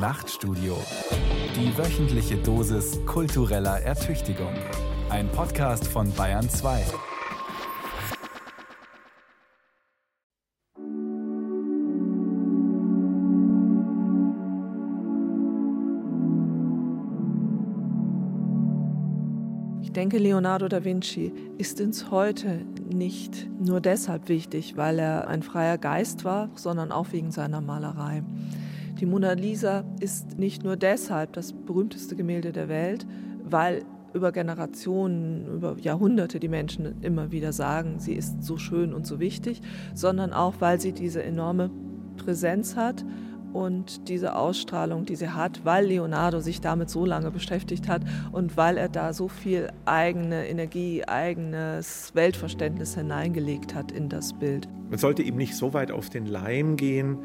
Nachtstudio. Die wöchentliche Dosis kultureller Ertüchtigung. Ein Podcast von Bayern 2. Ich denke, Leonardo da Vinci ist uns heute nicht nur deshalb wichtig, weil er ein freier Geist war, sondern auch wegen seiner Malerei. Die Mona Lisa ist nicht nur deshalb das berühmteste Gemälde der Welt, weil über Generationen, über Jahrhunderte die Menschen immer wieder sagen, sie ist so schön und so wichtig, sondern auch, weil sie diese enorme Präsenz hat und diese Ausstrahlung, die sie hat, weil Leonardo sich damit so lange beschäftigt hat und weil er da so viel eigene Energie, eigenes Weltverständnis hineingelegt hat in das Bild. Man sollte ihm nicht so weit auf den Leim gehen,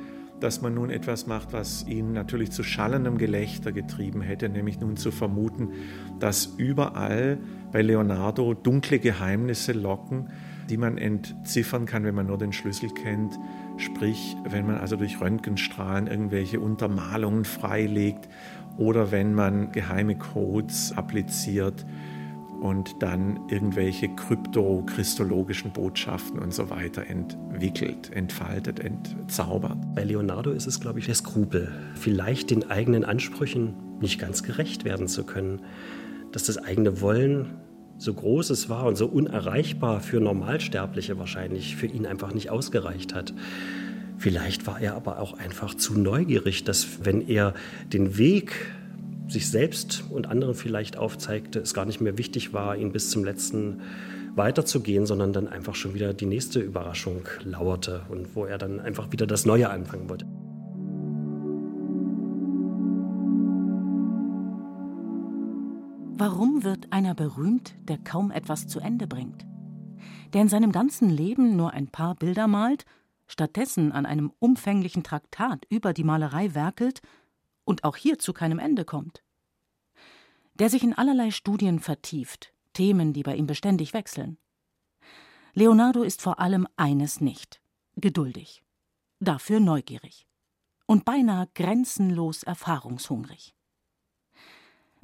dass man nun etwas macht, was ihn natürlich zu schallendem Gelächter getrieben hätte, nämlich nun zu vermuten, dass überall bei Leonardo dunkle Geheimnisse locken, die man entziffern kann, wenn man nur den Schlüssel kennt. Sprich, wenn man also durch Röntgenstrahlen irgendwelche Untermalungen freilegt oder wenn man geheime Codes appliziert und dann irgendwelche krypto-christologischen Botschaften und so weiter entwickelt, entfaltet, entzaubert. Bei Leonardo ist es, glaube ich, der Skrupel, vielleicht den eigenen Ansprüchen nicht ganz gerecht werden zu können, dass das eigene Wollen so groß es war und so unerreichbar für Normalsterbliche wahrscheinlich für ihn einfach nicht ausgereicht hat. Vielleicht war er aber auch einfach zu neugierig, dass wenn er den Weg sich selbst und anderen vielleicht aufzeigte, es gar nicht mehr wichtig war, ihn bis zum letzten weiterzugehen, sondern dann einfach schon wieder die nächste Überraschung lauerte und wo er dann einfach wieder das Neue anfangen wollte. Warum wird einer berühmt, der kaum etwas zu Ende bringt? Der in seinem ganzen Leben nur ein paar Bilder malt, stattdessen an einem umfänglichen Traktat über die Malerei werkelt und auch hier zu keinem Ende kommt. Der sich in allerlei Studien vertieft, Themen, die bei ihm beständig wechseln. Leonardo ist vor allem eines nicht geduldig, dafür neugierig und beinahe grenzenlos erfahrungshungrig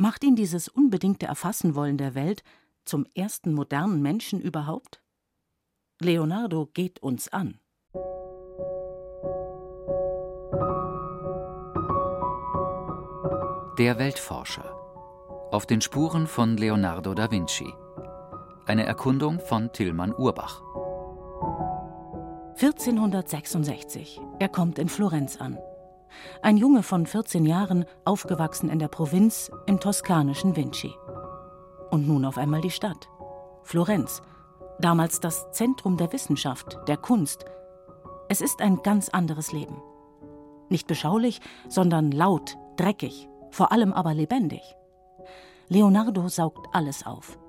macht ihn dieses unbedingte Erfassenwollen der Welt zum ersten modernen Menschen überhaupt? Leonardo geht uns an. Der Weltforscher. Auf den Spuren von Leonardo da Vinci. Eine Erkundung von Tillmann Urbach. 1466. Er kommt in Florenz an. Ein Junge von 14 Jahren, aufgewachsen in der Provinz im toskanischen Vinci. Und nun auf einmal die Stadt. Florenz, damals das Zentrum der Wissenschaft, der Kunst. Es ist ein ganz anderes Leben. Nicht beschaulich, sondern laut, dreckig, vor allem aber lebendig. Leonardo saugt alles auf.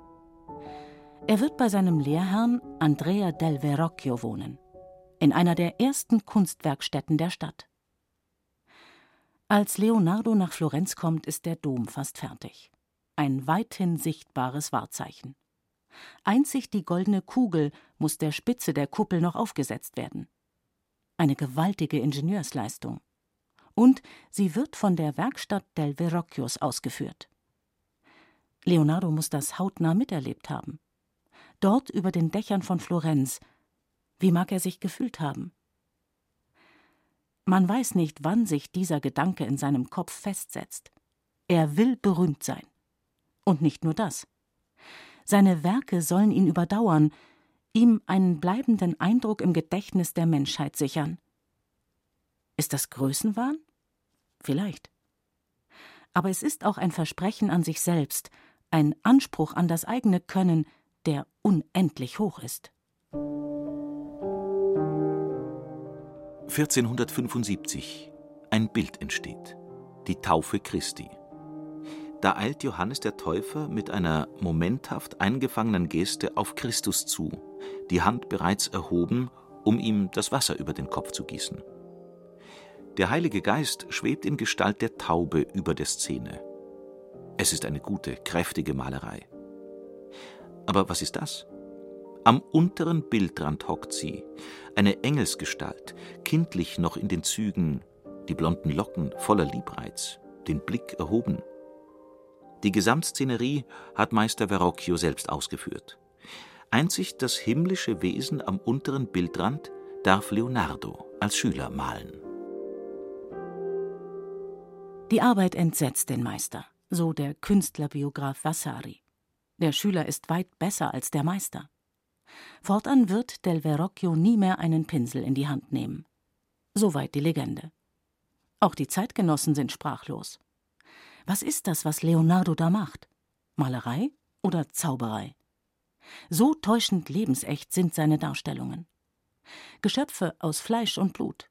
Er wird bei seinem Lehrherrn Andrea del Verrocchio wohnen, in einer der ersten Kunstwerkstätten der Stadt. Als Leonardo nach Florenz kommt, ist der Dom fast fertig. Ein weithin sichtbares Wahrzeichen. Einzig die goldene Kugel muss der Spitze der Kuppel noch aufgesetzt werden. Eine gewaltige Ingenieursleistung. Und sie wird von der Werkstatt del Verrocchios ausgeführt. Leonardo muss das hautnah miterlebt haben. Dort über den Dächern von Florenz. Wie mag er sich gefühlt haben? Man weiß nicht, wann sich dieser Gedanke in seinem Kopf festsetzt. Er will berühmt sein. Und nicht nur das. Seine Werke sollen ihn überdauern, ihm einen bleibenden Eindruck im Gedächtnis der Menschheit sichern. Ist das Größenwahn? Vielleicht. Aber es ist auch ein Versprechen an sich selbst, ein Anspruch an das eigene Können, der unendlich hoch ist. 1475 ein Bild entsteht, die Taufe Christi. Da eilt Johannes der Täufer mit einer momenthaft eingefangenen Geste auf Christus zu, die Hand bereits erhoben, um ihm das Wasser über den Kopf zu gießen. Der Heilige Geist schwebt in Gestalt der Taube über der Szene. Es ist eine gute, kräftige Malerei. Aber was ist das? Am unteren Bildrand hockt sie, eine Engelsgestalt, kindlich noch in den Zügen, die blonden Locken voller Liebreiz, den Blick erhoben. Die Gesamtszenerie hat Meister Verrocchio selbst ausgeführt. Einzig das himmlische Wesen am unteren Bildrand darf Leonardo als Schüler malen. Die Arbeit entsetzt den Meister, so der Künstlerbiograf Vasari. Der Schüler ist weit besser als der Meister. Fortan wird Del Verrocchio nie mehr einen Pinsel in die Hand nehmen. Soweit die Legende. Auch die Zeitgenossen sind sprachlos. Was ist das, was Leonardo da macht? Malerei oder Zauberei? So täuschend lebensecht sind seine Darstellungen. Geschöpfe aus Fleisch und Blut.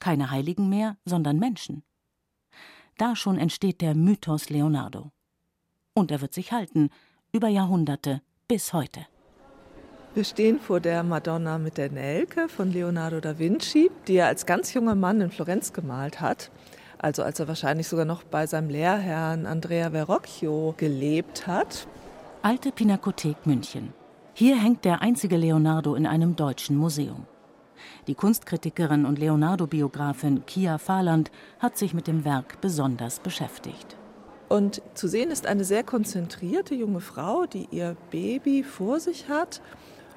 Keine Heiligen mehr, sondern Menschen. Da schon entsteht der Mythos Leonardo. Und er wird sich halten, über Jahrhunderte bis heute. Wir stehen vor der Madonna mit der Nelke von Leonardo da Vinci, die er als ganz junger Mann in Florenz gemalt hat. Also als er wahrscheinlich sogar noch bei seinem Lehrherrn Andrea Verrocchio gelebt hat. Alte Pinakothek München. Hier hängt der einzige Leonardo in einem deutschen Museum. Die Kunstkritikerin und Leonardo-Biografin Kia Fahland hat sich mit dem Werk besonders beschäftigt. Und zu sehen ist eine sehr konzentrierte junge Frau, die ihr Baby vor sich hat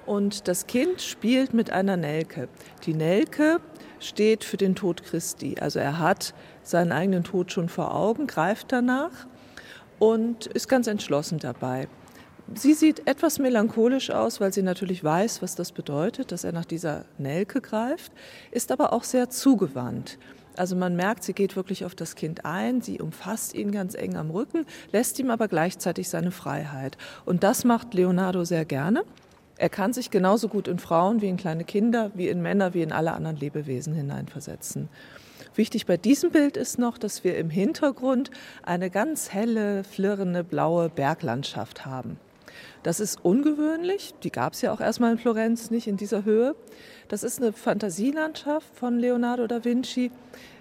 und das Kind spielt mit einer Nelke. Die Nelke steht für den Tod Christi. Also er hat seinen eigenen Tod schon vor Augen, greift danach und ist ganz entschlossen dabei. Sie sieht etwas melancholisch aus, weil sie natürlich weiß, was das bedeutet, dass er nach dieser Nelke greift, ist aber auch sehr zugewandt. Also man merkt, sie geht wirklich auf das Kind ein, sie umfasst ihn ganz eng am Rücken, lässt ihm aber gleichzeitig seine Freiheit. Und das macht Leonardo sehr gerne. Er kann sich genauso gut in Frauen wie in kleine Kinder, wie in Männer, wie in alle anderen Lebewesen hineinversetzen. Wichtig bei diesem Bild ist noch, dass wir im Hintergrund eine ganz helle, flirrende blaue Berglandschaft haben. Das ist ungewöhnlich, die gab es ja auch erstmal in Florenz nicht in dieser Höhe. Das ist eine Fantasielandschaft von Leonardo da Vinci,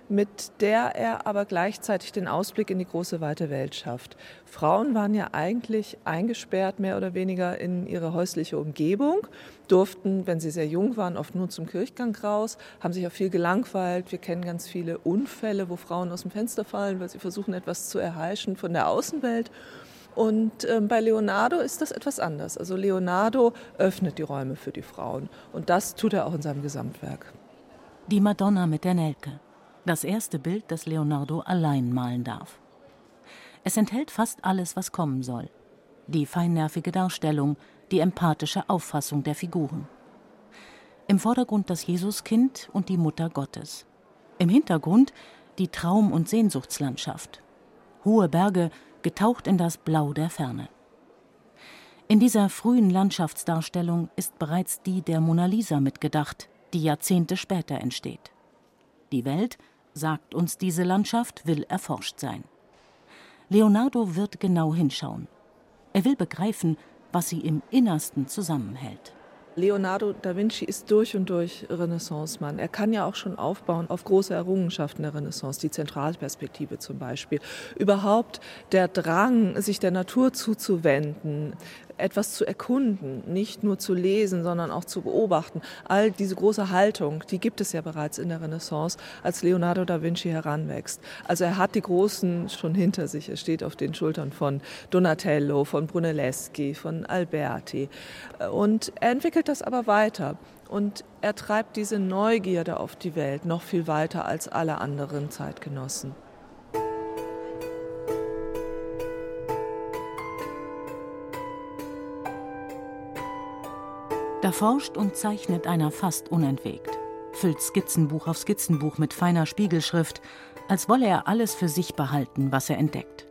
mit der er aber gleichzeitig den Ausblick in die große weite Welt schafft. Frauen waren ja eigentlich eingesperrt, mehr oder weniger in ihre häusliche Umgebung, durften, wenn sie sehr jung waren, oft nur zum Kirchgang raus, haben sich auch viel gelangweilt. Wir kennen ganz viele Unfälle, wo Frauen aus dem Fenster fallen, weil sie versuchen, etwas zu erheischen von der Außenwelt. Und äh, bei Leonardo ist das etwas anders. Also Leonardo öffnet die Räume für die Frauen. Und das tut er auch in seinem Gesamtwerk. Die Madonna mit der Nelke. Das erste Bild, das Leonardo allein malen darf. Es enthält fast alles, was kommen soll. Die feinnervige Darstellung, die empathische Auffassung der Figuren. Im Vordergrund das Jesuskind und die Mutter Gottes. Im Hintergrund die Traum- und Sehnsuchtslandschaft. Hohe Berge, getaucht in das Blau der Ferne. In dieser frühen Landschaftsdarstellung ist bereits die der Mona Lisa mitgedacht, die Jahrzehnte später entsteht. Die Welt sagt uns diese Landschaft, will erforscht sein. Leonardo wird genau hinschauen. Er will begreifen, was sie im Innersten zusammenhält. Leonardo da Vinci ist durch und durch Renaissance-Mann. Er kann ja auch schon aufbauen auf große Errungenschaften der Renaissance, die Zentralperspektive zum Beispiel. Überhaupt der Drang, sich der Natur zuzuwenden, etwas zu erkunden, nicht nur zu lesen, sondern auch zu beobachten. All diese große Haltung, die gibt es ja bereits in der Renaissance, als Leonardo da Vinci heranwächst. Also er hat die Großen schon hinter sich. Er steht auf den Schultern von Donatello, von Brunelleschi, von Alberti. Und er entwickelt das aber weiter. Und er treibt diese Neugierde auf die Welt noch viel weiter als alle anderen Zeitgenossen. Da forscht und zeichnet einer fast unentwegt, füllt Skizzenbuch auf Skizzenbuch mit feiner Spiegelschrift, als wolle er alles für sich behalten, was er entdeckt.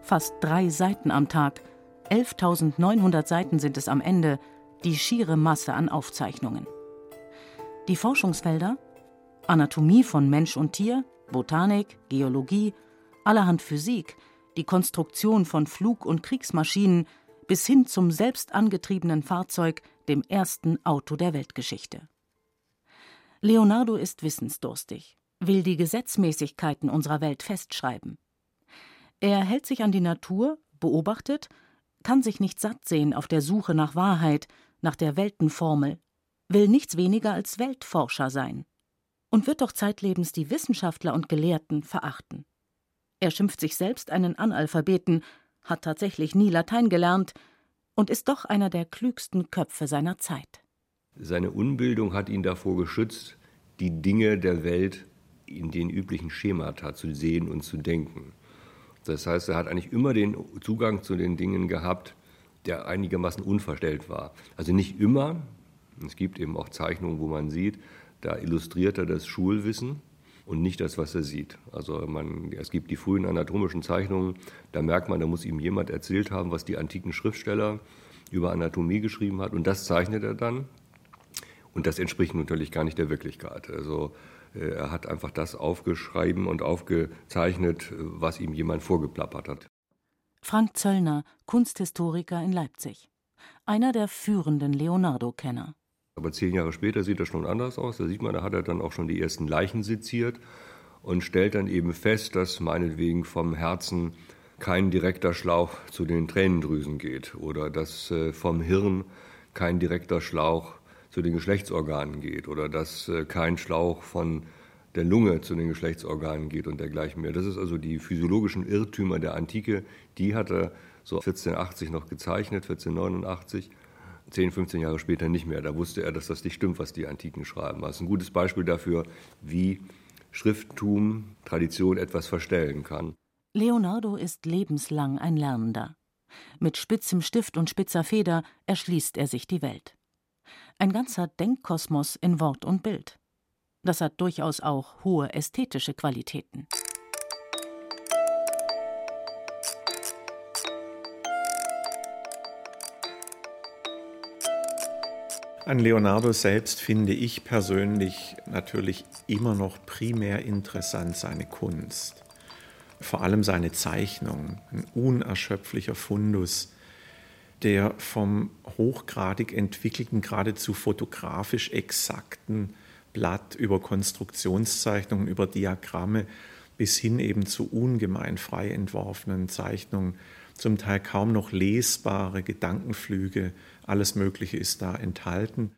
Fast drei Seiten am Tag, 11.900 Seiten sind es am Ende, die schiere Masse an Aufzeichnungen. Die Forschungsfelder Anatomie von Mensch und Tier, Botanik, Geologie, allerhand Physik, die Konstruktion von Flug- und Kriegsmaschinen bis hin zum selbst angetriebenen Fahrzeug, dem ersten Auto der Weltgeschichte. Leonardo ist wissensdurstig, will die Gesetzmäßigkeiten unserer Welt festschreiben. Er hält sich an die Natur, beobachtet, kann sich nicht satt sehen auf der Suche nach Wahrheit, nach der Weltenformel, will nichts weniger als Weltforscher sein. und wird doch zeitlebens die Wissenschaftler und Gelehrten verachten. Er schimpft sich selbst einen Analphabeten, hat tatsächlich nie Latein gelernt und ist doch einer der klügsten Köpfe seiner Zeit. Seine Unbildung hat ihn davor geschützt, die Dinge der Welt in den üblichen Schemata zu sehen und zu denken. Das heißt, er hat eigentlich immer den Zugang zu den Dingen gehabt, der einigermaßen unverstellt war. Also nicht immer. Es gibt eben auch Zeichnungen, wo man sieht, da illustriert er das Schulwissen und nicht das, was er sieht. Also man, es gibt die frühen anatomischen Zeichnungen, da merkt man, da muss ihm jemand erzählt haben, was die antiken Schriftsteller über Anatomie geschrieben hat und das zeichnet er dann. Und das entspricht natürlich gar nicht der Wirklichkeit. Also äh, er hat einfach das aufgeschrieben und aufgezeichnet, was ihm jemand vorgeplappert hat. Frank Zöllner, Kunsthistoriker in Leipzig. Einer der führenden Leonardo-Kenner. Aber zehn Jahre später sieht das schon anders aus. Da sieht man, da hat er dann auch schon die ersten Leichen seziert und stellt dann eben fest, dass meinetwegen vom Herzen kein direkter Schlauch zu den Tränendrüsen geht oder dass äh, vom Hirn kein direkter Schlauch zu den Geschlechtsorganen geht oder dass äh, kein Schlauch von der Lunge zu den Geschlechtsorganen geht und dergleichen mehr. Das ist also die physiologischen Irrtümer der Antike, die hat er so 1480 noch gezeichnet, 1489. 10, 15 Jahre später nicht mehr. Da wusste er, dass das nicht stimmt, was die Antiken schreiben. Das ist ein gutes Beispiel dafür, wie Schrifttum, Tradition etwas verstellen kann. Leonardo ist lebenslang ein Lernender. Mit spitzem Stift und spitzer Feder erschließt er sich die Welt. Ein ganzer Denkkosmos in Wort und Bild. Das hat durchaus auch hohe ästhetische Qualitäten. An Leonardo selbst finde ich persönlich natürlich immer noch primär interessant seine Kunst. Vor allem seine Zeichnung, ein unerschöpflicher Fundus, der vom hochgradig entwickelten, geradezu fotografisch exakten Blatt über Konstruktionszeichnungen, über Diagramme bis hin eben zu ungemein frei entworfenen Zeichnungen, zum Teil kaum noch lesbare Gedankenflüge, alles Mögliche ist da enthalten.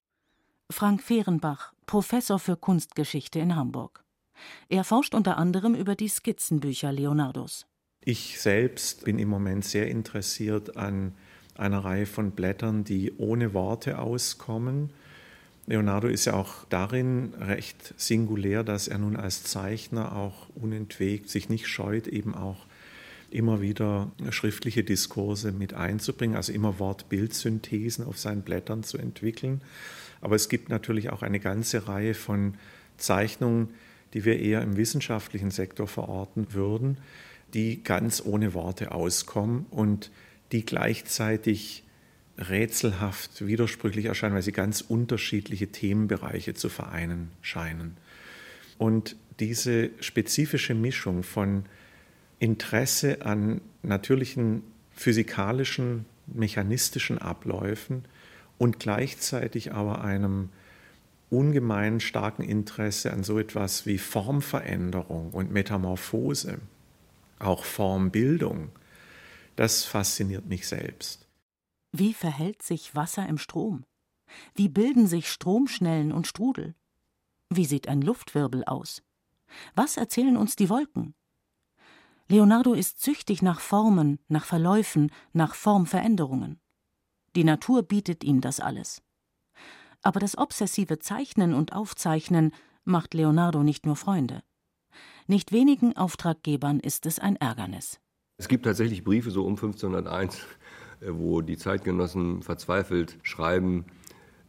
Frank Fehrenbach, Professor für Kunstgeschichte in Hamburg. Er forscht unter anderem über die Skizzenbücher Leonardos. Ich selbst bin im Moment sehr interessiert an einer Reihe von Blättern, die ohne Worte auskommen Leonardo ist ja auch darin recht singulär, dass er nun als Zeichner auch unentwegt sich nicht scheut, eben auch immer wieder schriftliche Diskurse mit einzubringen, also immer Wort-Bild-Synthesen auf seinen Blättern zu entwickeln. Aber es gibt natürlich auch eine ganze Reihe von Zeichnungen, die wir eher im wissenschaftlichen Sektor verorten würden, die ganz ohne Worte auskommen und die gleichzeitig rätselhaft, widersprüchlich erscheinen, weil sie ganz unterschiedliche Themenbereiche zu vereinen scheinen. Und diese spezifische Mischung von Interesse an natürlichen physikalischen, mechanistischen Abläufen und gleichzeitig aber einem ungemein starken Interesse an so etwas wie Formveränderung und Metamorphose, auch Formbildung, das fasziniert mich selbst. Wie verhält sich Wasser im Strom? Wie bilden sich Stromschnellen und Strudel? Wie sieht ein Luftwirbel aus? Was erzählen uns die Wolken? Leonardo ist süchtig nach Formen, nach Verläufen, nach Formveränderungen. Die Natur bietet ihm das alles. Aber das obsessive Zeichnen und Aufzeichnen macht Leonardo nicht nur Freunde. Nicht wenigen Auftraggebern ist es ein Ärgernis. Es gibt tatsächlich Briefe so um 1501, äh, wo die Zeitgenossen verzweifelt schreiben,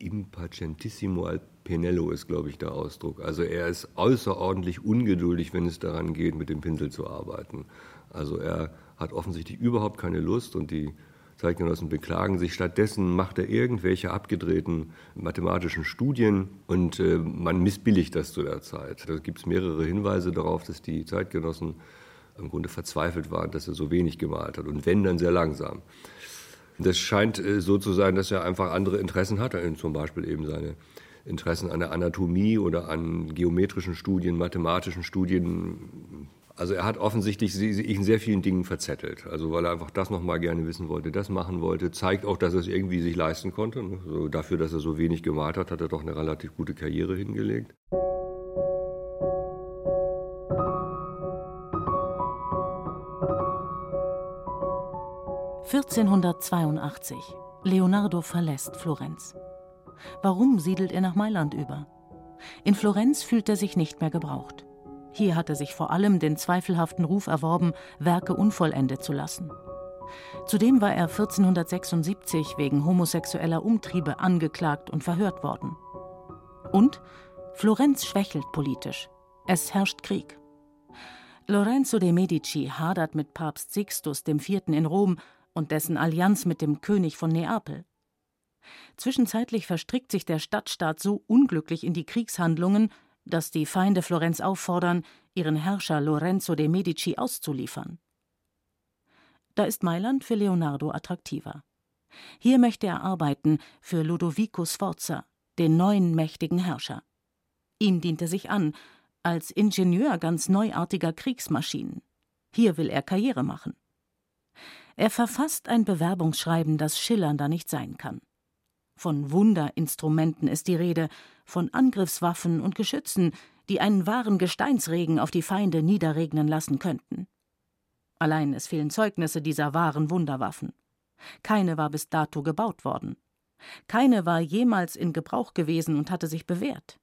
impatientissimo al penello ist, glaube ich, der Ausdruck. Also er ist außerordentlich ungeduldig, wenn es daran geht, mit dem Pinsel zu arbeiten. Also er hat offensichtlich überhaupt keine Lust und die Zeitgenossen beklagen sich. Stattdessen macht er irgendwelche abgedrehten mathematischen Studien und äh, man missbilligt das zu der Zeit. Da gibt es mehrere Hinweise darauf, dass die Zeitgenossen im Grunde verzweifelt waren, dass er so wenig gemalt hat und wenn, dann sehr langsam. Das scheint äh, so zu sein, dass er einfach andere Interessen hat, zum Beispiel eben seine Interessen an der Anatomie oder an geometrischen Studien, mathematischen Studien. Also er hat offensichtlich sich in sehr vielen Dingen verzettelt. Also weil er einfach das nochmal gerne wissen wollte, das machen wollte. Zeigt auch, dass er es irgendwie sich leisten konnte. Also dafür, dass er so wenig gemalt hat, hat er doch eine relativ gute Karriere hingelegt. 1482. Leonardo verlässt Florenz. Warum siedelt er nach Mailand über? In Florenz fühlt er sich nicht mehr gebraucht. Hier hat er sich vor allem den zweifelhaften Ruf erworben, Werke unvollendet zu lassen. Zudem war er 1476 wegen homosexueller Umtriebe angeklagt und verhört worden. Und Florenz schwächelt politisch. Es herrscht Krieg. Lorenzo de' Medici hadert mit Papst Sixtus IV. in Rom und dessen Allianz mit dem König von Neapel. Zwischenzeitlich verstrickt sich der Stadtstaat so unglücklich in die Kriegshandlungen, dass die Feinde Florenz auffordern, ihren Herrscher Lorenzo de' Medici auszuliefern. Da ist Mailand für Leonardo attraktiver. Hier möchte er arbeiten für Ludovico Sforza, den neuen mächtigen Herrscher. Ihm dient er sich an, als Ingenieur ganz neuartiger Kriegsmaschinen. Hier will er Karriere machen. Er verfasst ein Bewerbungsschreiben, das schillernder nicht sein kann. Von Wunderinstrumenten ist die Rede, von Angriffswaffen und Geschützen, die einen wahren Gesteinsregen auf die Feinde niederregnen lassen könnten. Allein es fehlen Zeugnisse dieser wahren Wunderwaffen. Keine war bis dato gebaut worden. Keine war jemals in Gebrauch gewesen und hatte sich bewährt.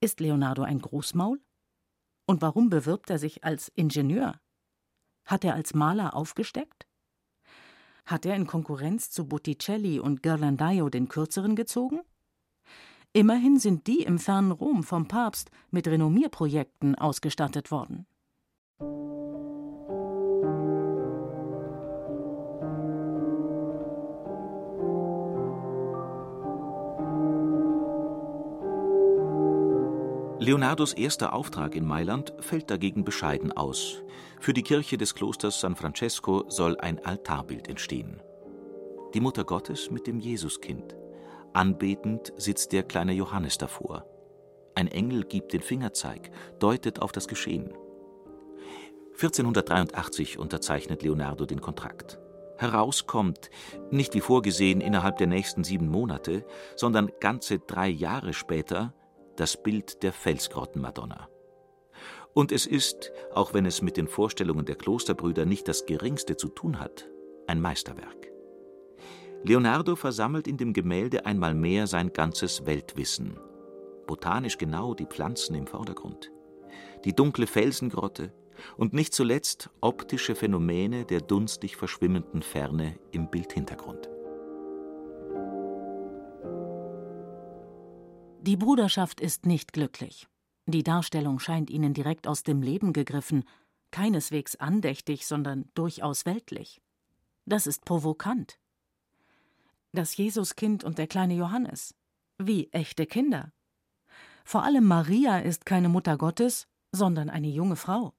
Ist Leonardo ein Großmaul? Und warum bewirbt er sich als Ingenieur? Hat er als Maler aufgesteckt? Hat er in Konkurrenz zu Botticelli und Ghirlandaio den kürzeren gezogen? Immerhin sind die im fernen Rom vom Papst mit Renommierprojekten ausgestattet worden. Leonardos erster Auftrag in Mailand fällt dagegen bescheiden aus. Für die Kirche des Klosters San Francesco soll ein Altarbild entstehen. Die Mutter Gottes mit dem Jesuskind. Anbetend sitzt der kleine Johannes davor. Ein Engel gibt den Fingerzeig, deutet auf das Geschehen. 1483 unterzeichnet Leonardo den Kontrakt. Herauskommt, nicht wie vorgesehen innerhalb der nächsten sieben Monate, sondern ganze drei Jahre später, das Bild der Felsgrottenmadonna. Und es ist, auch wenn es mit den Vorstellungen der Klosterbrüder nicht das geringste zu tun hat, ein Meisterwerk. Leonardo versammelt in dem Gemälde einmal mehr sein ganzes Weltwissen. Botanisch genau die Pflanzen im Vordergrund, die dunkle Felsengrotte und nicht zuletzt optische Phänomene der dunstig verschwimmenden Ferne im Bildhintergrund. Die Bruderschaft ist nicht glücklich. Die Darstellung scheint ihnen direkt aus dem Leben gegriffen, keineswegs andächtig, sondern durchaus weltlich. Das ist provokant. Das Jesuskind und der kleine Johannes, wie echte Kinder. Vor allem Maria ist keine Mutter Gottes, sondern eine junge Frau.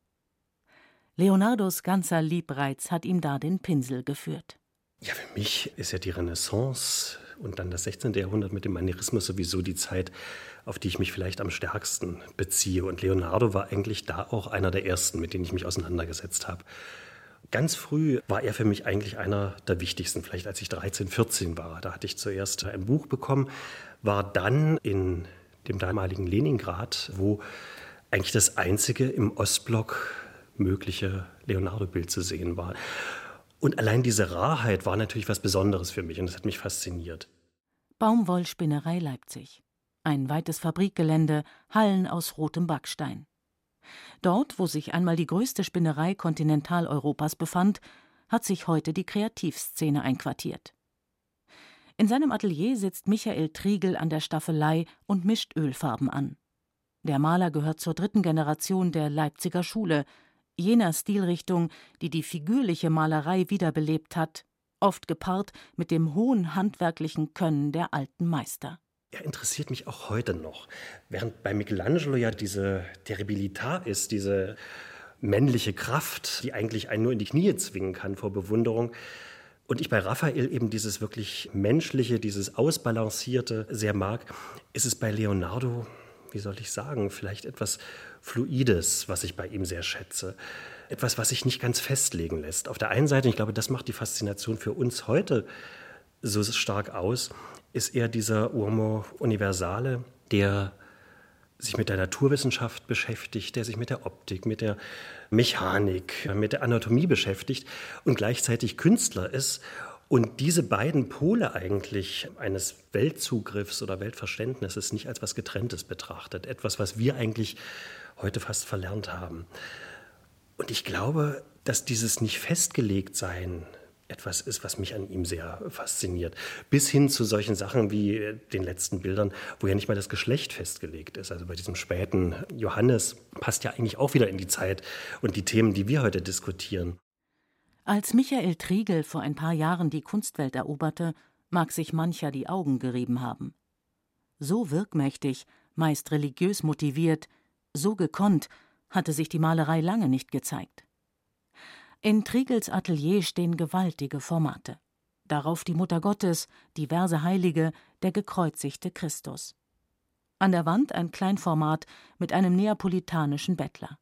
Leonardos ganzer Liebreiz hat ihm da den Pinsel geführt. Ja, für mich ist ja die Renaissance und dann das 16. Jahrhundert mit dem Manierismus sowieso die Zeit, auf die ich mich vielleicht am stärksten beziehe. Und Leonardo war eigentlich da auch einer der ersten, mit denen ich mich auseinandergesetzt habe. Ganz früh war er für mich eigentlich einer der wichtigsten, vielleicht als ich 13, 14 war. Da hatte ich zuerst ein Buch bekommen, war dann in dem damaligen Leningrad, wo eigentlich das einzige im Ostblock mögliche Leonardo-Bild zu sehen war. Und allein diese Rarheit war natürlich was Besonderes für mich und das hat mich fasziniert. Baumwollspinnerei Leipzig. Ein weites Fabrikgelände, Hallen aus rotem Backstein. Dort, wo sich einmal die größte Spinnerei Kontinentaleuropas befand, hat sich heute die Kreativszene einquartiert. In seinem Atelier sitzt Michael Triegel an der Staffelei und mischt Ölfarben an. Der Maler gehört zur dritten Generation der Leipziger Schule, jener Stilrichtung, die die figürliche Malerei wiederbelebt hat, oft gepaart mit dem hohen handwerklichen Können der alten Meister. Er interessiert mich auch heute noch. Während bei Michelangelo ja diese Terribilità ist, diese männliche Kraft, die eigentlich einen nur in die Knie zwingen kann vor Bewunderung. Und ich bei Raphael eben dieses wirklich menschliche, dieses ausbalancierte sehr mag, ist es bei Leonardo wie soll ich sagen, vielleicht etwas Fluides, was ich bei ihm sehr schätze. Etwas, was sich nicht ganz festlegen lässt. Auf der einen Seite, ich glaube, das macht die Faszination für uns heute so stark aus, ist eher dieser Uomo Universale, der sich mit der Naturwissenschaft beschäftigt, der sich mit der Optik, mit der Mechanik, mit der Anatomie beschäftigt und gleichzeitig Künstler ist und diese beiden Pole eigentlich eines Weltzugriffs oder Weltverständnisses nicht als was Getrenntes betrachtet, etwas, was wir eigentlich heute fast verlernt haben. Und ich glaube, dass dieses nicht festgelegt sein etwas ist, was mich an ihm sehr fasziniert. Bis hin zu solchen Sachen wie den letzten Bildern, wo ja nicht mal das Geschlecht festgelegt ist. Also bei diesem späten Johannes passt ja eigentlich auch wieder in die Zeit und die Themen, die wir heute diskutieren. Als Michael Triegel vor ein paar Jahren die Kunstwelt eroberte, mag sich mancher die Augen gerieben haben. So wirkmächtig, meist religiös motiviert, so gekonnt hatte sich die Malerei lange nicht gezeigt. In Triegels Atelier stehen gewaltige Formate. Darauf die Mutter Gottes, diverse Heilige, der gekreuzigte Christus. An der Wand ein Kleinformat mit einem neapolitanischen Bettler.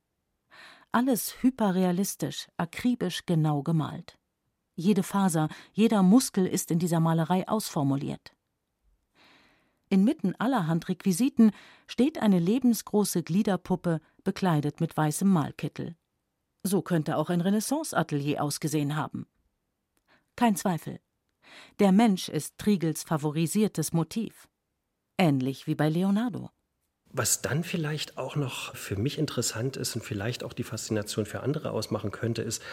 Alles hyperrealistisch, akribisch genau gemalt. Jede Faser, jeder Muskel ist in dieser Malerei ausformuliert. Inmitten allerhand Requisiten steht eine lebensgroße Gliederpuppe, bekleidet mit weißem Malkittel. So könnte auch ein Renaissance-Atelier ausgesehen haben. Kein Zweifel. Der Mensch ist Triegels favorisiertes Motiv. Ähnlich wie bei Leonardo. Was dann vielleicht auch noch für mich interessant ist und vielleicht auch die Faszination für andere ausmachen könnte, ist,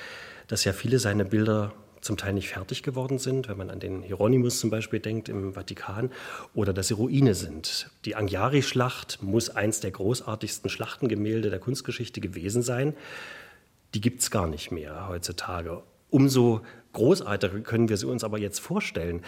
dass ja viele seiner Bilder zum Teil nicht fertig geworden sind, wenn man an den Hieronymus zum Beispiel denkt im Vatikan, oder dass sie Ruine sind. Die Anghiari-Schlacht muss eins der großartigsten Schlachtengemälde der Kunstgeschichte gewesen sein die gibt es gar nicht mehr heutzutage. Umso großartiger können wir sie uns aber jetzt vorstellen.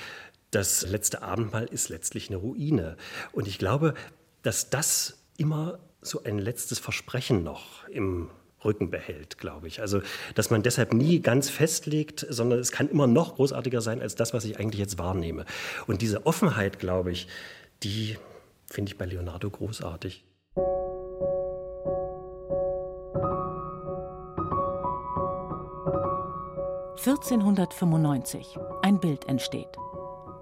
Das letzte Abendmahl ist letztlich eine Ruine. Und ich glaube, dass das immer so ein letztes Versprechen noch im Rücken behält, glaube ich. Also, dass man deshalb nie ganz festlegt, sondern es kann immer noch großartiger sein als das, was ich eigentlich jetzt wahrnehme. Und diese Offenheit, glaube ich, die finde ich bei Leonardo großartig. 1495 ein Bild entsteht.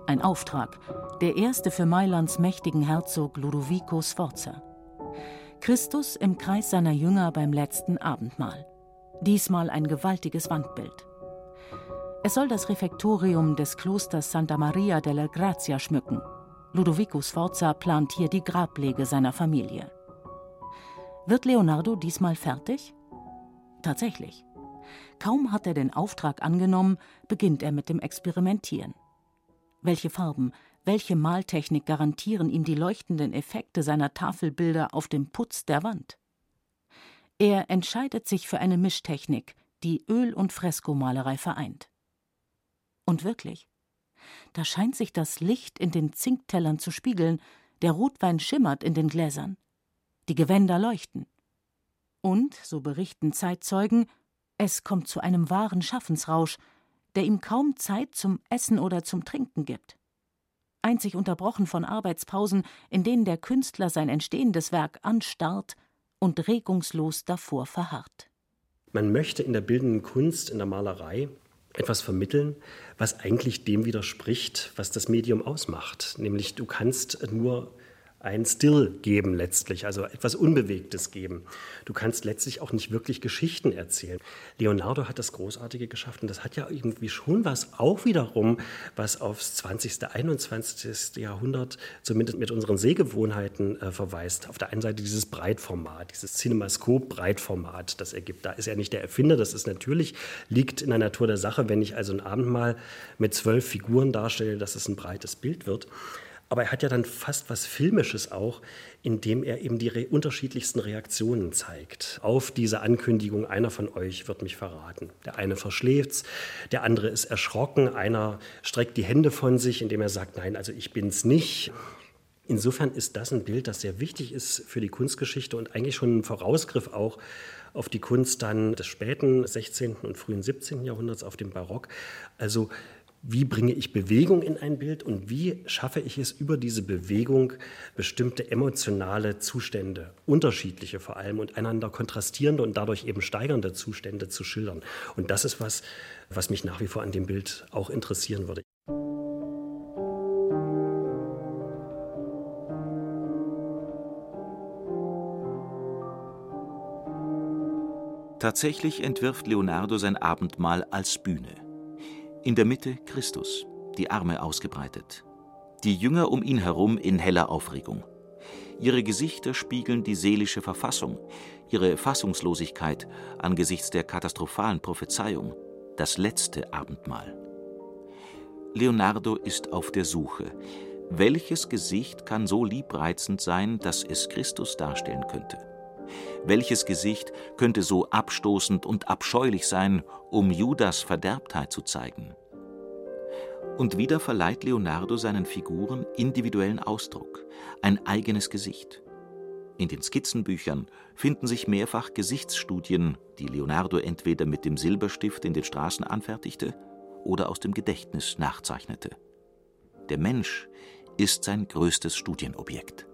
Ein Auftrag, der erste für Mailands mächtigen Herzog Ludovico Sforza. Christus im Kreis seiner Jünger beim letzten Abendmahl. Diesmal ein gewaltiges Wandbild. Es soll das Refektorium des Klosters Santa Maria della Grazia schmücken. Ludovico Sforza plant hier die Grablege seiner Familie. Wird Leonardo diesmal fertig? Tatsächlich. Kaum hat er den Auftrag angenommen, beginnt er mit dem Experimentieren. Welche Farben, welche Maltechnik garantieren ihm die leuchtenden Effekte seiner Tafelbilder auf dem Putz der Wand? Er entscheidet sich für eine Mischtechnik, die Öl- und Freskomalerei vereint. Und wirklich, da scheint sich das Licht in den Zinktellern zu spiegeln, der Rotwein schimmert in den Gläsern, die Gewänder leuchten. Und, so berichten Zeitzeugen, es kommt zu einem wahren Schaffensrausch, der ihm kaum Zeit zum Essen oder zum Trinken gibt. Einzig unterbrochen von Arbeitspausen, in denen der Künstler sein entstehendes Werk anstarrt und regungslos davor verharrt. Man möchte in der bildenden Kunst, in der Malerei etwas vermitteln, was eigentlich dem widerspricht, was das Medium ausmacht. Nämlich du kannst nur ein Still geben letztlich, also etwas Unbewegtes geben. Du kannst letztlich auch nicht wirklich Geschichten erzählen. Leonardo hat das Großartige geschafft und das hat ja irgendwie schon was auch wiederum, was aufs 20., 21. Jahrhundert zumindest mit unseren Sehgewohnheiten äh, verweist. Auf der einen Seite dieses Breitformat, dieses Cinemascope-Breitformat, das ergibt. Da ist er nicht der Erfinder, das ist natürlich, liegt in der Natur der Sache, wenn ich also ein Abendmahl mit zwölf Figuren darstelle, dass es ein breites Bild wird. Aber er hat ja dann fast was Filmisches auch, indem er eben die re unterschiedlichsten Reaktionen zeigt auf diese Ankündigung, einer von euch wird mich verraten. Der eine verschläft's, der andere ist erschrocken, einer streckt die Hände von sich, indem er sagt, nein, also ich bin's nicht. Insofern ist das ein Bild, das sehr wichtig ist für die Kunstgeschichte und eigentlich schon ein Vorausgriff auch auf die Kunst dann des späten 16. und frühen 17. Jahrhunderts, auf dem Barock. Also wie bringe ich Bewegung in ein Bild und wie schaffe ich es über diese Bewegung bestimmte emotionale Zustände, unterschiedliche vor allem und einander kontrastierende und dadurch eben steigernde Zustände zu schildern. Und das ist was, was mich nach wie vor an dem Bild auch interessieren würde. Tatsächlich entwirft Leonardo sein Abendmahl als Bühne. In der Mitte Christus, die Arme ausgebreitet. Die Jünger um ihn herum in heller Aufregung. Ihre Gesichter spiegeln die seelische Verfassung, ihre Fassungslosigkeit angesichts der katastrophalen Prophezeiung, das letzte Abendmahl. Leonardo ist auf der Suche. Welches Gesicht kann so liebreizend sein, dass es Christus darstellen könnte? Welches Gesicht könnte so abstoßend und abscheulich sein, um Judas Verderbtheit zu zeigen? Und wieder verleiht Leonardo seinen Figuren individuellen Ausdruck, ein eigenes Gesicht. In den Skizzenbüchern finden sich mehrfach Gesichtsstudien, die Leonardo entweder mit dem Silberstift in den Straßen anfertigte oder aus dem Gedächtnis nachzeichnete. Der Mensch ist sein größtes Studienobjekt.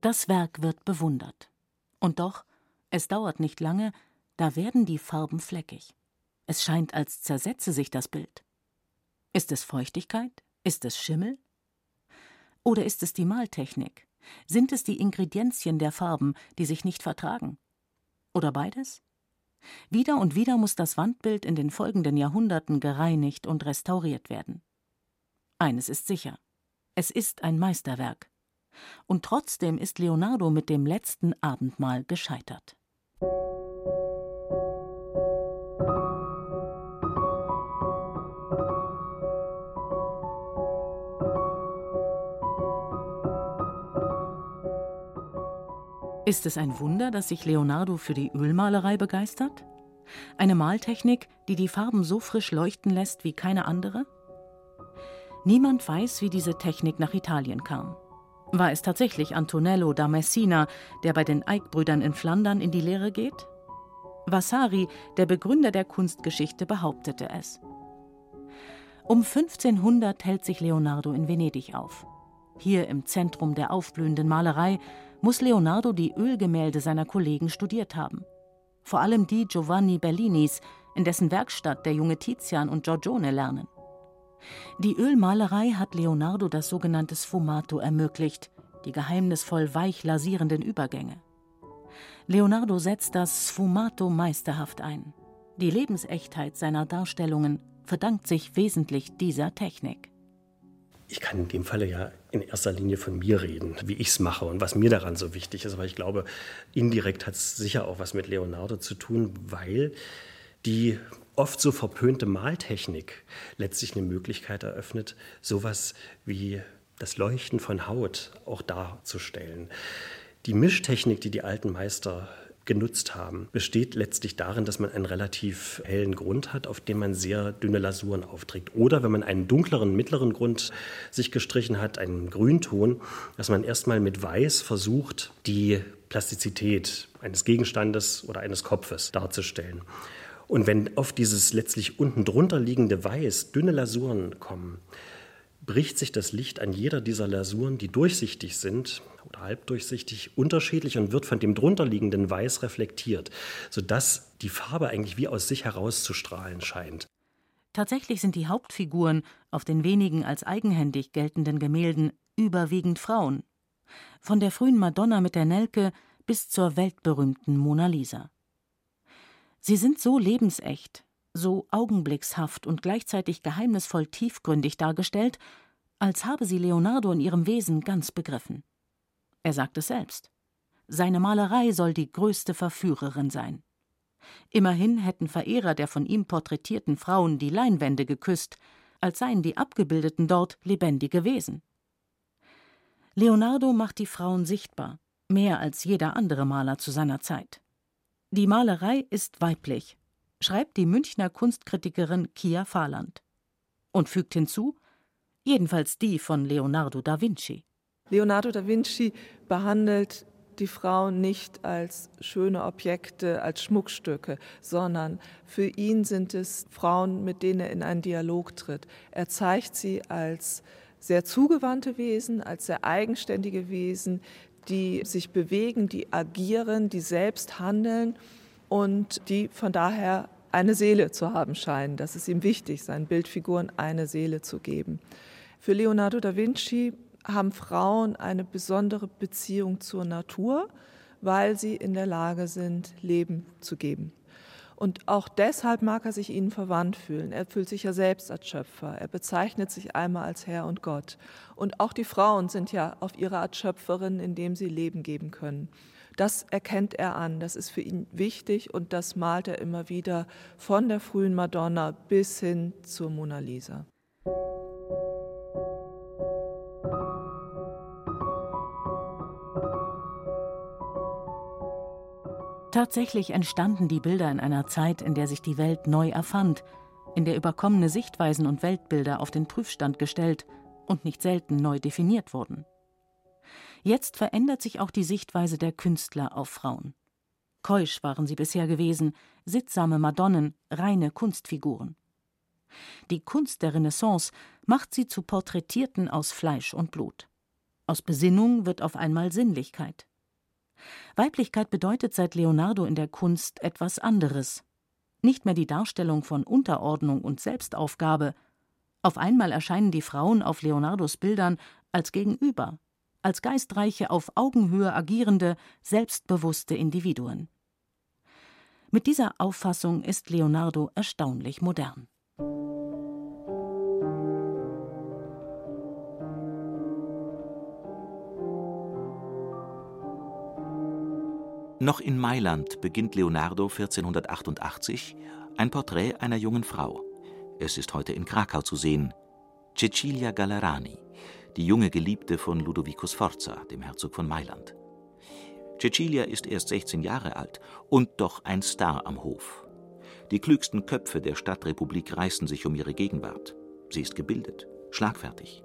Das Werk wird bewundert. Und doch, es dauert nicht lange, da werden die Farben fleckig. Es scheint, als zersetze sich das Bild. Ist es Feuchtigkeit? Ist es Schimmel? Oder ist es die Maltechnik? Sind es die Ingredienzien der Farben, die sich nicht vertragen? Oder beides? Wieder und wieder muss das Wandbild in den folgenden Jahrhunderten gereinigt und restauriert werden. Eines ist sicher: Es ist ein Meisterwerk. Und trotzdem ist Leonardo mit dem letzten Abendmahl gescheitert. Ist es ein Wunder, dass sich Leonardo für die Ölmalerei begeistert? Eine Maltechnik, die die Farben so frisch leuchten lässt wie keine andere? Niemand weiß, wie diese Technik nach Italien kam. War es tatsächlich Antonello da Messina, der bei den Eick-Brüdern in Flandern in die Lehre geht? Vasari, der Begründer der Kunstgeschichte, behauptete es. Um 1500 hält sich Leonardo in Venedig auf. Hier im Zentrum der aufblühenden Malerei muss Leonardo die Ölgemälde seiner Kollegen studiert haben. Vor allem die Giovanni Bellinis, in dessen Werkstatt der junge Tizian und Giorgione lernen. Die Ölmalerei hat Leonardo das sogenannte Sfumato ermöglicht, die geheimnisvoll weich lasierenden Übergänge. Leonardo setzt das Sfumato meisterhaft ein. Die Lebensechtheit seiner Darstellungen verdankt sich wesentlich dieser Technik. Ich kann in dem Falle ja in erster Linie von mir reden, wie ich es mache und was mir daran so wichtig ist. Aber ich glaube, indirekt hat es sicher auch was mit Leonardo zu tun, weil die oft so verpönte Maltechnik letztlich eine Möglichkeit eröffnet, sowas wie das Leuchten von Haut auch darzustellen. Die Mischtechnik, die die alten Meister genutzt haben, besteht letztlich darin, dass man einen relativ hellen Grund hat, auf dem man sehr dünne Lasuren aufträgt. Oder wenn man einen dunkleren, mittleren Grund sich gestrichen hat, einen Grünton, dass man erstmal mit Weiß versucht, die Plastizität eines Gegenstandes oder eines Kopfes darzustellen. Und wenn auf dieses letztlich unten drunter liegende Weiß dünne Lasuren kommen, bricht sich das Licht an jeder dieser Lasuren, die durchsichtig sind oder halbdurchsichtig, unterschiedlich und wird von dem drunterliegenden Weiß reflektiert, sodass die Farbe eigentlich wie aus sich herauszustrahlen scheint. Tatsächlich sind die Hauptfiguren auf den wenigen als eigenhändig geltenden Gemälden überwiegend Frauen. Von der frühen Madonna mit der Nelke bis zur weltberühmten Mona Lisa. Sie sind so lebensecht, so augenblickshaft und gleichzeitig geheimnisvoll tiefgründig dargestellt, als habe sie Leonardo in ihrem Wesen ganz begriffen. Er sagt es selbst. Seine Malerei soll die größte Verführerin sein. Immerhin hätten Verehrer der von ihm porträtierten Frauen die Leinwände geküsst, als seien die Abgebildeten dort lebendige Wesen. Leonardo macht die Frauen sichtbar, mehr als jeder andere Maler zu seiner Zeit. Die Malerei ist weiblich schreibt die Münchner Kunstkritikerin Kia Fahrland. Und fügt hinzu, jedenfalls die von Leonardo da Vinci. Leonardo da Vinci behandelt die Frauen nicht als schöne Objekte, als Schmuckstücke, sondern für ihn sind es Frauen, mit denen er in einen Dialog tritt. Er zeigt sie als sehr zugewandte Wesen, als sehr eigenständige Wesen, die sich bewegen, die agieren, die selbst handeln und die von daher eine Seele zu haben scheinen. Das ist ihm wichtig, seinen Bildfiguren eine Seele zu geben. Für Leonardo da Vinci haben Frauen eine besondere Beziehung zur Natur, weil sie in der Lage sind, Leben zu geben. Und auch deshalb mag er sich ihnen verwandt fühlen. Er fühlt sich ja selbst als Schöpfer. Er bezeichnet sich einmal als Herr und Gott. Und auch die Frauen sind ja auf ihre Art Schöpferinnen, indem sie Leben geben können. Das erkennt er an, das ist für ihn wichtig und das malt er immer wieder von der frühen Madonna bis hin zur Mona Lisa. Tatsächlich entstanden die Bilder in einer Zeit, in der sich die Welt neu erfand, in der überkommene Sichtweisen und Weltbilder auf den Prüfstand gestellt und nicht selten neu definiert wurden. Jetzt verändert sich auch die Sichtweise der Künstler auf Frauen. Keusch waren sie bisher gewesen, sittsame Madonnen, reine Kunstfiguren. Die Kunst der Renaissance macht sie zu Porträtierten aus Fleisch und Blut. Aus Besinnung wird auf einmal Sinnlichkeit. Weiblichkeit bedeutet seit Leonardo in der Kunst etwas anderes. Nicht mehr die Darstellung von Unterordnung und Selbstaufgabe. Auf einmal erscheinen die Frauen auf Leonardos Bildern als Gegenüber, als geistreiche, auf Augenhöhe agierende, selbstbewusste Individuen. Mit dieser Auffassung ist Leonardo erstaunlich modern. Noch in Mailand beginnt Leonardo 1488 ein Porträt einer jungen Frau. Es ist heute in Krakau zu sehen. Cecilia Gallerani, die junge Geliebte von Ludovico Sforza, dem Herzog von Mailand. Cecilia ist erst 16 Jahre alt und doch ein Star am Hof. Die klügsten Köpfe der Stadtrepublik reißen sich um ihre Gegenwart. Sie ist gebildet, schlagfertig.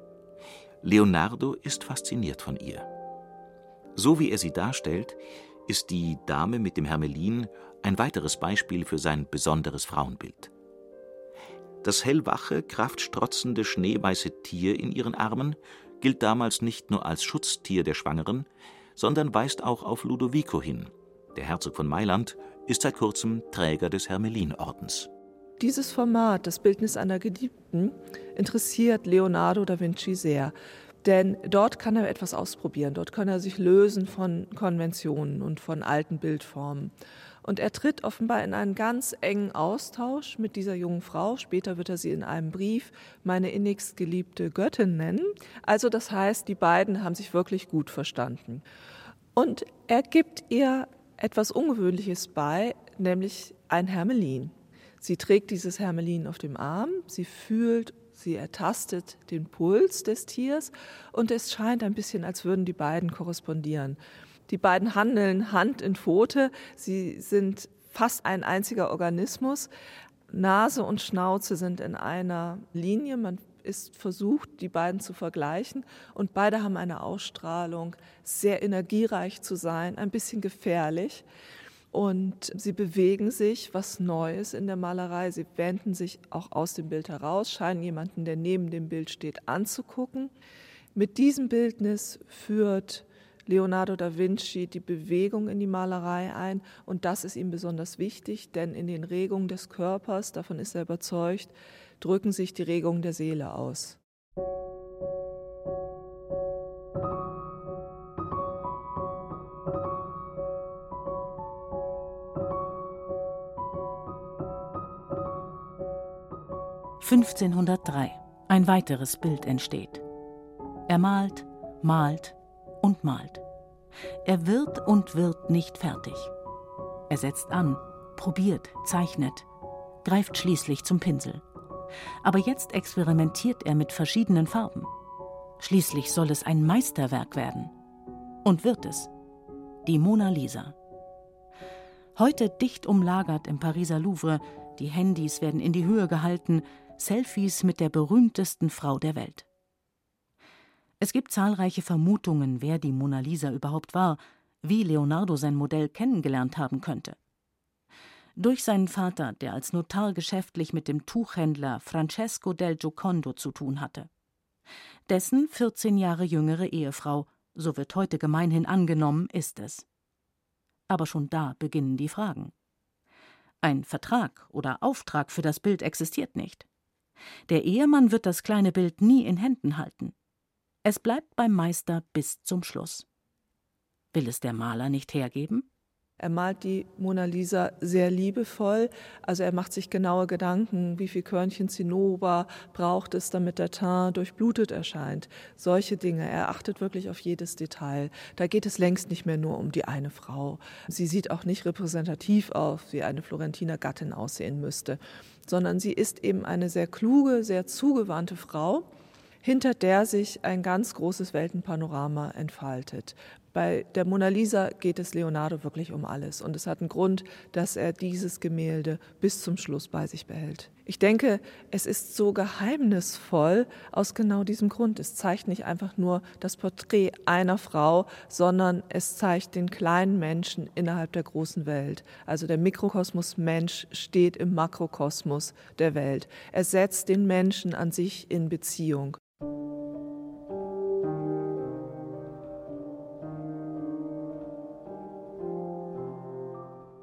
Leonardo ist fasziniert von ihr. So wie er sie darstellt, ist die Dame mit dem Hermelin ein weiteres Beispiel für sein besonderes Frauenbild. Das hellwache, kraftstrotzende, schneeweiße Tier in ihren Armen gilt damals nicht nur als Schutztier der Schwangeren, sondern weist auch auf Ludovico hin. Der Herzog von Mailand ist seit kurzem Träger des Hermelinordens. Dieses Format, das Bildnis einer Geliebten, interessiert Leonardo da Vinci sehr. Denn dort kann er etwas ausprobieren, dort kann er sich lösen von Konventionen und von alten Bildformen. Und er tritt offenbar in einen ganz engen Austausch mit dieser jungen Frau. Später wird er sie in einem Brief meine innigst geliebte Göttin nennen. Also das heißt, die beiden haben sich wirklich gut verstanden. Und er gibt ihr etwas Ungewöhnliches bei, nämlich ein Hermelin. Sie trägt dieses Hermelin auf dem Arm, sie fühlt Sie ertastet den Puls des Tiers und es scheint ein bisschen, als würden die beiden korrespondieren. Die beiden handeln Hand in Pfote, sie sind fast ein einziger Organismus. Nase und Schnauze sind in einer Linie, man ist versucht, die beiden zu vergleichen und beide haben eine Ausstrahlung, sehr energiereich zu sein, ein bisschen gefährlich und sie bewegen sich, was Neues in der Malerei. Sie wenden sich auch aus dem Bild heraus, scheinen jemanden, der neben dem Bild steht, anzugucken. Mit diesem Bildnis führt Leonardo da Vinci die Bewegung in die Malerei ein und das ist ihm besonders wichtig, denn in den Regungen des Körpers, davon ist er überzeugt, drücken sich die Regungen der Seele aus. 1503. Ein weiteres Bild entsteht. Er malt, malt und malt. Er wird und wird nicht fertig. Er setzt an, probiert, zeichnet, greift schließlich zum Pinsel. Aber jetzt experimentiert er mit verschiedenen Farben. Schließlich soll es ein Meisterwerk werden. Und wird es. Die Mona Lisa. Heute dicht umlagert im Pariser Louvre, die Handys werden in die Höhe gehalten, Selfies mit der berühmtesten Frau der Welt. Es gibt zahlreiche Vermutungen, wer die Mona Lisa überhaupt war, wie Leonardo sein Modell kennengelernt haben könnte. Durch seinen Vater, der als Notar geschäftlich mit dem Tuchhändler Francesco del Giocondo zu tun hatte. Dessen 14 Jahre jüngere Ehefrau, so wird heute gemeinhin angenommen, ist es. Aber schon da beginnen die Fragen. Ein Vertrag oder Auftrag für das Bild existiert nicht. Der Ehemann wird das kleine Bild nie in Händen halten. Es bleibt beim Meister bis zum Schluss. Will es der Maler nicht hergeben? Er malt die Mona Lisa sehr liebevoll. Also er macht sich genaue Gedanken, wie viel Körnchen Zinnober braucht es, damit der Teint durchblutet erscheint. Solche Dinge. Er achtet wirklich auf jedes Detail. Da geht es längst nicht mehr nur um die eine Frau. Sie sieht auch nicht repräsentativ aus, wie eine Florentiner Gattin aussehen müsste, sondern sie ist eben eine sehr kluge, sehr zugewandte Frau hinter der sich ein ganz großes Weltenpanorama entfaltet. Bei der Mona Lisa geht es Leonardo wirklich um alles. Und es hat einen Grund, dass er dieses Gemälde bis zum Schluss bei sich behält. Ich denke, es ist so geheimnisvoll aus genau diesem Grund. Es zeigt nicht einfach nur das Porträt einer Frau, sondern es zeigt den kleinen Menschen innerhalb der großen Welt. Also der Mikrokosmos Mensch steht im Makrokosmos der Welt. Er setzt den Menschen an sich in Beziehung.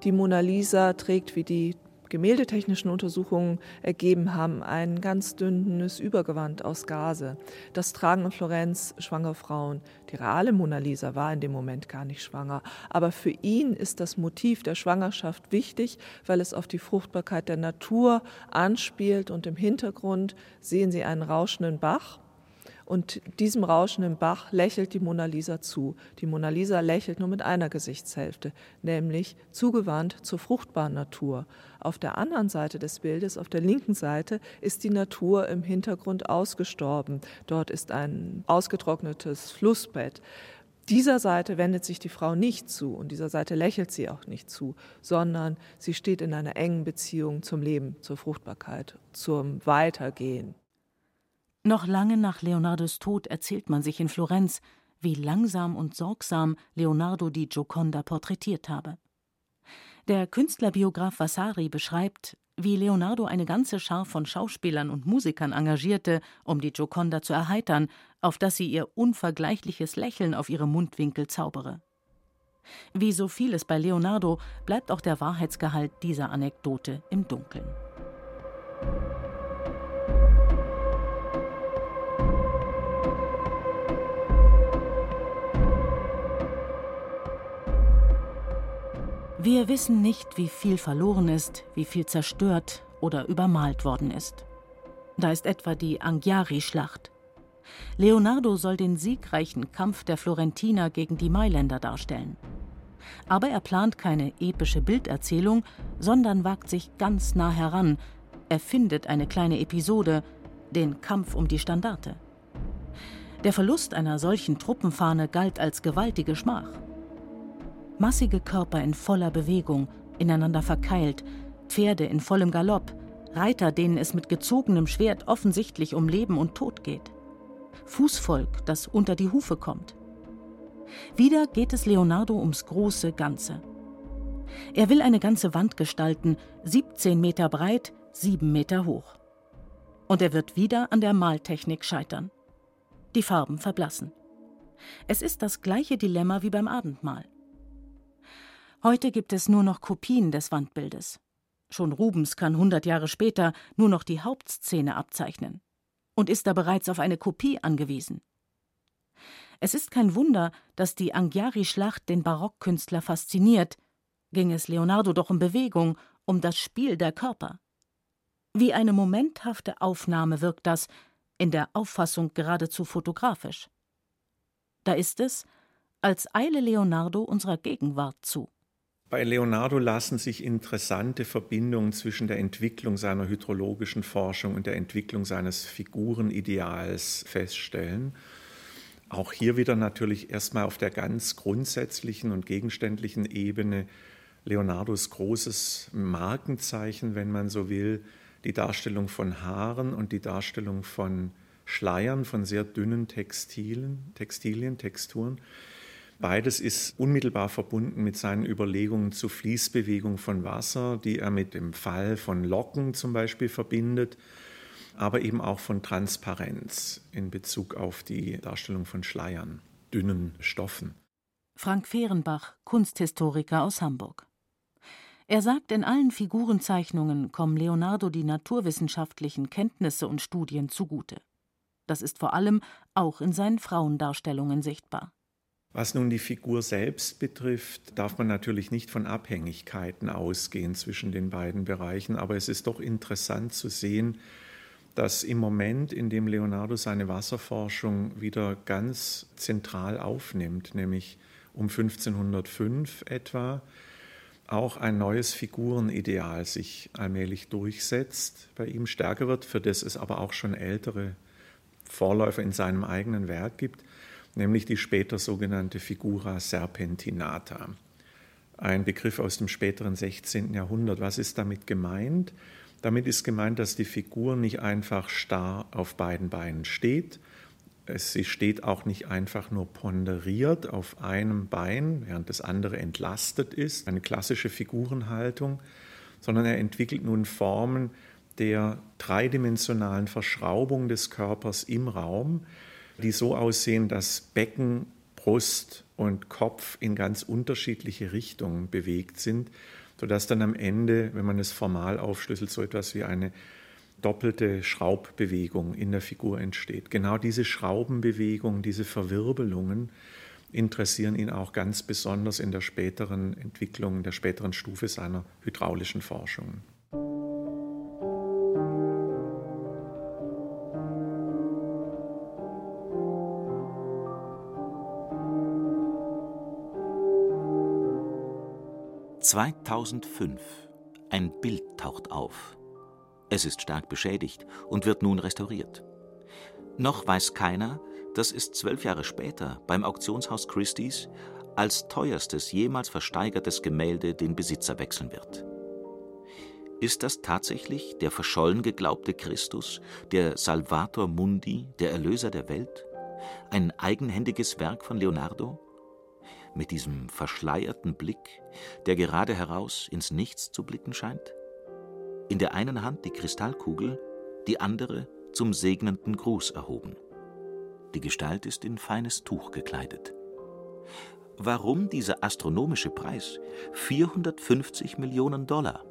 Die Mona Lisa trägt, wie die gemäldetechnischen Untersuchungen ergeben haben, ein ganz dünnes Übergewand aus Gase. Das tragen in Florenz schwangere Frauen. Die reale Mona Lisa war in dem Moment gar nicht schwanger. Aber für ihn ist das Motiv der Schwangerschaft wichtig, weil es auf die Fruchtbarkeit der Natur anspielt. Und im Hintergrund sehen Sie einen rauschenden Bach und diesem rauschenden Bach lächelt die Mona Lisa zu. Die Mona Lisa lächelt nur mit einer Gesichtshälfte, nämlich zugewandt zur fruchtbaren Natur. Auf der anderen Seite des Bildes, auf der linken Seite, ist die Natur im Hintergrund ausgestorben. Dort ist ein ausgetrocknetes Flussbett. Dieser Seite wendet sich die Frau nicht zu und dieser Seite lächelt sie auch nicht zu, sondern sie steht in einer engen Beziehung zum Leben, zur Fruchtbarkeit, zum Weitergehen. Noch lange nach Leonardos Tod erzählt man sich in Florenz, wie langsam und sorgsam Leonardo die Gioconda porträtiert habe. Der Künstlerbiograf Vasari beschreibt, wie Leonardo eine ganze Schar von Schauspielern und Musikern engagierte, um die Gioconda zu erheitern, auf dass sie ihr unvergleichliches Lächeln auf ihre Mundwinkel zaubere. Wie so vieles bei Leonardo bleibt auch der Wahrheitsgehalt dieser Anekdote im Dunkeln. Wir wissen nicht, wie viel verloren ist, wie viel zerstört oder übermalt worden ist. Da ist etwa die Anghiari-Schlacht. Leonardo soll den siegreichen Kampf der Florentiner gegen die Mailänder darstellen. Aber er plant keine epische Bilderzählung, sondern wagt sich ganz nah heran. Er findet eine kleine Episode, den Kampf um die Standarte. Der Verlust einer solchen Truppenfahne galt als gewaltige Schmach. Massige Körper in voller Bewegung, ineinander verkeilt, Pferde in vollem Galopp, Reiter, denen es mit gezogenem Schwert offensichtlich um Leben und Tod geht. Fußvolk, das unter die Hufe kommt. Wieder geht es Leonardo ums große Ganze. Er will eine ganze Wand gestalten, 17 Meter breit, 7 Meter hoch. Und er wird wieder an der Maltechnik scheitern. Die Farben verblassen. Es ist das gleiche Dilemma wie beim Abendmahl. Heute gibt es nur noch Kopien des Wandbildes. Schon Rubens kann 100 Jahre später nur noch die Hauptszene abzeichnen und ist da bereits auf eine Kopie angewiesen. Es ist kein Wunder, dass die Anghiari-Schlacht den Barockkünstler fasziniert, ging es Leonardo doch um Bewegung, um das Spiel der Körper. Wie eine momenthafte Aufnahme wirkt das, in der Auffassung geradezu fotografisch. Da ist es, als eile Leonardo unserer Gegenwart zu. Bei Leonardo lassen sich interessante Verbindungen zwischen der Entwicklung seiner hydrologischen Forschung und der Entwicklung seines Figurenideals feststellen. Auch hier wieder natürlich erstmal auf der ganz grundsätzlichen und gegenständlichen Ebene Leonardos großes Markenzeichen, wenn man so will, die Darstellung von Haaren und die Darstellung von Schleiern, von sehr dünnen Textilien, Textilien, Texturen. Beides ist unmittelbar verbunden mit seinen Überlegungen zur Fließbewegung von Wasser, die er mit dem Fall von Locken zum Beispiel verbindet, aber eben auch von Transparenz in Bezug auf die Darstellung von Schleiern, dünnen Stoffen. Frank Fehrenbach, Kunsthistoriker aus Hamburg. Er sagt, in allen Figurenzeichnungen kommen Leonardo die naturwissenschaftlichen Kenntnisse und Studien zugute. Das ist vor allem auch in seinen Frauendarstellungen sichtbar. Was nun die Figur selbst betrifft, darf man natürlich nicht von Abhängigkeiten ausgehen zwischen den beiden Bereichen, aber es ist doch interessant zu sehen, dass im Moment, in dem Leonardo seine Wasserforschung wieder ganz zentral aufnimmt, nämlich um 1505 etwa, auch ein neues Figurenideal sich allmählich durchsetzt, bei ihm stärker wird, für das es aber auch schon ältere Vorläufer in seinem eigenen Werk gibt, nämlich die später sogenannte Figura serpentinata. Ein Begriff aus dem späteren 16. Jahrhundert. Was ist damit gemeint? Damit ist gemeint, dass die Figur nicht einfach starr auf beiden Beinen steht, sie steht auch nicht einfach nur ponderiert auf einem Bein, während das andere entlastet ist, eine klassische Figurenhaltung, sondern er entwickelt nun Formen der dreidimensionalen Verschraubung des Körpers im Raum, die so aussehen, dass Becken, Brust und Kopf in ganz unterschiedliche Richtungen bewegt sind, sodass dann am Ende, wenn man es formal aufschlüsselt, so etwas wie eine doppelte Schraubbewegung in der Figur entsteht. Genau diese Schraubenbewegung, diese Verwirbelungen interessieren ihn auch ganz besonders in der späteren Entwicklung, der späteren Stufe seiner hydraulischen Forschung. »2005. Ein Bild taucht auf. Es ist stark beschädigt und wird nun restauriert. Noch weiß keiner, dass es zwölf Jahre später beim Auktionshaus Christie's als teuerstes jemals versteigertes Gemälde den Besitzer wechseln wird. Ist das tatsächlich der verschollen geglaubte Christus, der Salvator Mundi, der Erlöser der Welt? Ein eigenhändiges Werk von Leonardo? Mit diesem verschleierten Blick, der gerade heraus ins Nichts zu blicken scheint? in der einen Hand die Kristallkugel, die andere zum segnenden Gruß erhoben. Die Gestalt ist in feines Tuch gekleidet. Warum dieser astronomische Preis? 450 Millionen Dollar.